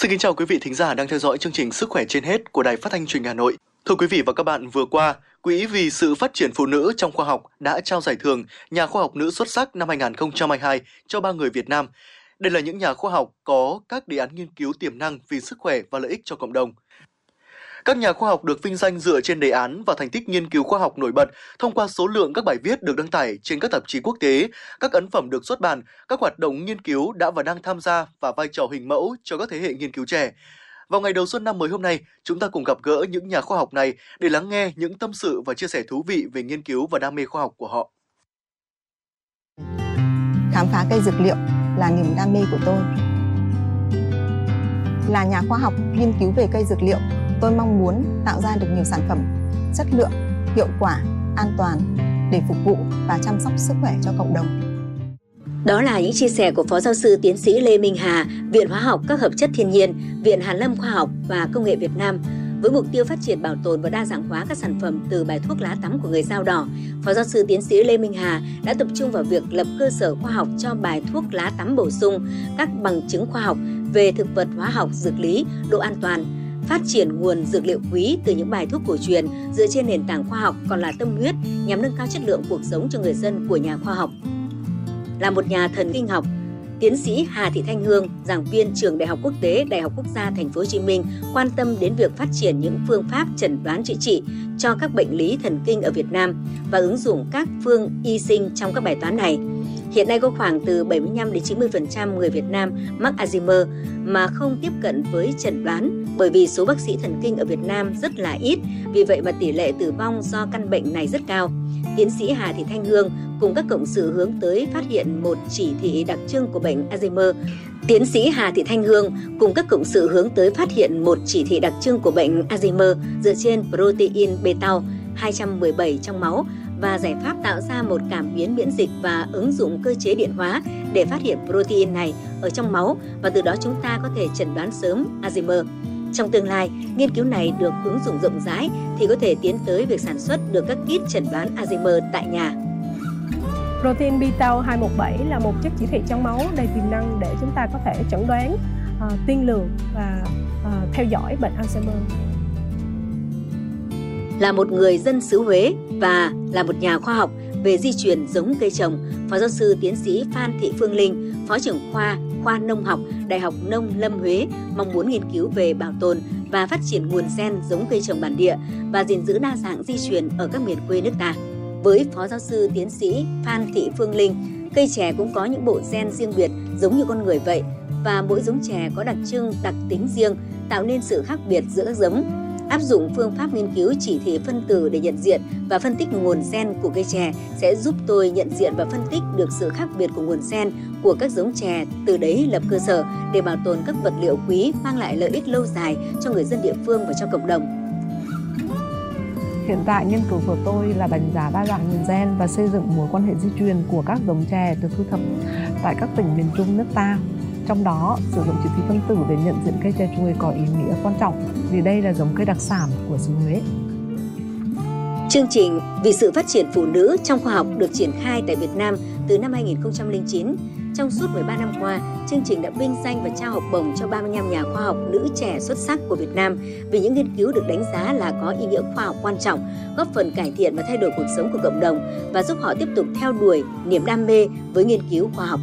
Xin kính chào quý vị thính giả đang theo dõi chương trình Sức khỏe trên hết của Đài Phát thanh Truyền hình Hà Nội. Thưa quý vị và các bạn, vừa qua, Quỹ vì sự phát triển phụ nữ trong khoa học đã trao giải thưởng Nhà khoa học nữ xuất sắc năm 2022 cho ba người Việt Nam. Đây là những nhà khoa học có các đề án nghiên cứu tiềm năng vì sức khỏe và lợi ích cho cộng đồng. Các nhà khoa học được vinh danh dựa trên đề án và thành tích nghiên cứu khoa học nổi bật thông qua số lượng các bài viết được đăng tải trên các tạp chí quốc tế, các ấn phẩm được xuất bản, các hoạt động nghiên cứu đã và đang tham gia và vai trò hình mẫu cho các thế hệ nghiên cứu trẻ. Vào ngày đầu xuân năm mới hôm nay, chúng ta cùng gặp gỡ những nhà khoa học này để lắng nghe những tâm sự và chia sẻ thú vị về nghiên cứu và đam mê khoa học của họ. Khám phá cây dược liệu là niềm đam mê của tôi. Là nhà khoa học nghiên cứu về cây dược liệu, tôi mong muốn tạo ra được nhiều sản phẩm chất lượng, hiệu quả, an toàn để phục vụ và chăm sóc sức khỏe cho cộng đồng. Đó là những chia sẻ của Phó Giáo sư Tiến sĩ Lê Minh Hà, Viện Hóa học các hợp chất thiên nhiên, Viện Hàn lâm Khoa học và Công nghệ Việt Nam. Với mục tiêu phát triển bảo tồn và đa dạng hóa các sản phẩm từ bài thuốc lá tắm của người dao đỏ, Phó Giáo sư Tiến sĩ Lê Minh Hà đã tập trung vào việc lập cơ sở khoa học cho bài thuốc lá tắm bổ sung, các bằng chứng khoa học về thực vật hóa học, dược lý, độ an toàn, phát triển nguồn dược liệu quý từ những bài thuốc cổ truyền dựa trên nền tảng khoa học còn là tâm huyết nhằm nâng cao chất lượng cuộc sống cho người dân của nhà khoa học. Là một nhà thần kinh học, Tiến sĩ Hà Thị Thanh Hương, giảng viên trường Đại học Quốc tế Đại học Quốc gia Thành phố Hồ Chí Minh quan tâm đến việc phát triển những phương pháp chẩn đoán trị trị cho các bệnh lý thần kinh ở Việt Nam và ứng dụng các phương y sinh trong các bài toán này. Hiện nay có khoảng từ 75 đến 90% người Việt Nam mắc Alzheimer mà không tiếp cận với chẩn đoán bởi vì số bác sĩ thần kinh ở Việt Nam rất là ít, vì vậy mà tỷ lệ tử vong do căn bệnh này rất cao. Tiến sĩ Hà Thị Thanh Hương cùng các cộng sự hướng tới phát hiện một chỉ thị đặc trưng của bệnh Alzheimer. Tiến sĩ Hà Thị Thanh Hương cùng các cộng sự hướng tới phát hiện một chỉ thị đặc trưng của bệnh Alzheimer dựa trên protein beta 217 trong máu và giải pháp tạo ra một cảm biến miễn dịch và ứng dụng cơ chế điện hóa để phát hiện protein này ở trong máu và từ đó chúng ta có thể chẩn đoán sớm Alzheimer. Trong tương lai, nghiên cứu này được ứng dụng rộng rãi thì có thể tiến tới việc sản xuất được các kit chẩn đoán Alzheimer tại nhà. Protein beta 217 là một chất chỉ thị trong máu đầy tiềm năng để chúng ta có thể chẩn đoán, uh, tiên lượng và uh, theo dõi bệnh Alzheimer. Là một người dân xứ Huế và là một nhà khoa học về di truyền giống cây trồng, Phó giáo sư tiến sĩ Phan Thị Phương Linh, Phó trưởng khoa khoa nông học Đại học Nông Lâm Huế mong muốn nghiên cứu về bảo tồn và phát triển nguồn gen giống cây trồng bản địa và gìn giữ đa dạng di truyền ở các miền quê nước ta. Với Phó giáo sư tiến sĩ Phan Thị Phương Linh, cây chè cũng có những bộ gen riêng biệt giống như con người vậy và mỗi giống chè có đặc trưng, đặc tính riêng tạo nên sự khác biệt giữa các giống Áp dụng phương pháp nghiên cứu chỉ thị phân tử để nhận diện và phân tích nguồn gen của cây chè sẽ giúp tôi nhận diện và phân tích được sự khác biệt của nguồn gen của các giống chè, từ đấy lập cơ sở để bảo tồn các vật liệu quý mang lại lợi ích lâu dài cho người dân địa phương và cho cộng đồng. Hiện tại nghiên cứu của tôi là đánh giá đa dạng nguồn gen và xây dựng mối quan hệ di truyền của các giống chè được thu thập tại các tỉnh miền Trung nước ta. Trong đó, sử dụng chữ ký phân tử để nhận diện cây tre chuối có ý nghĩa quan trọng vì đây là giống cây đặc sản của xứ Huế. Chương trình Vì sự phát triển phụ nữ trong khoa học được triển khai tại Việt Nam từ năm 2009. Trong suốt 13 năm qua, chương trình đã vinh danh và trao học bổng cho 35 nhà khoa học nữ trẻ xuất sắc của Việt Nam vì những nghiên cứu được đánh giá là có ý nghĩa khoa học quan trọng, góp phần cải thiện và thay đổi cuộc sống của cộng đồng và giúp họ tiếp tục theo đuổi niềm đam mê với nghiên cứu khoa học.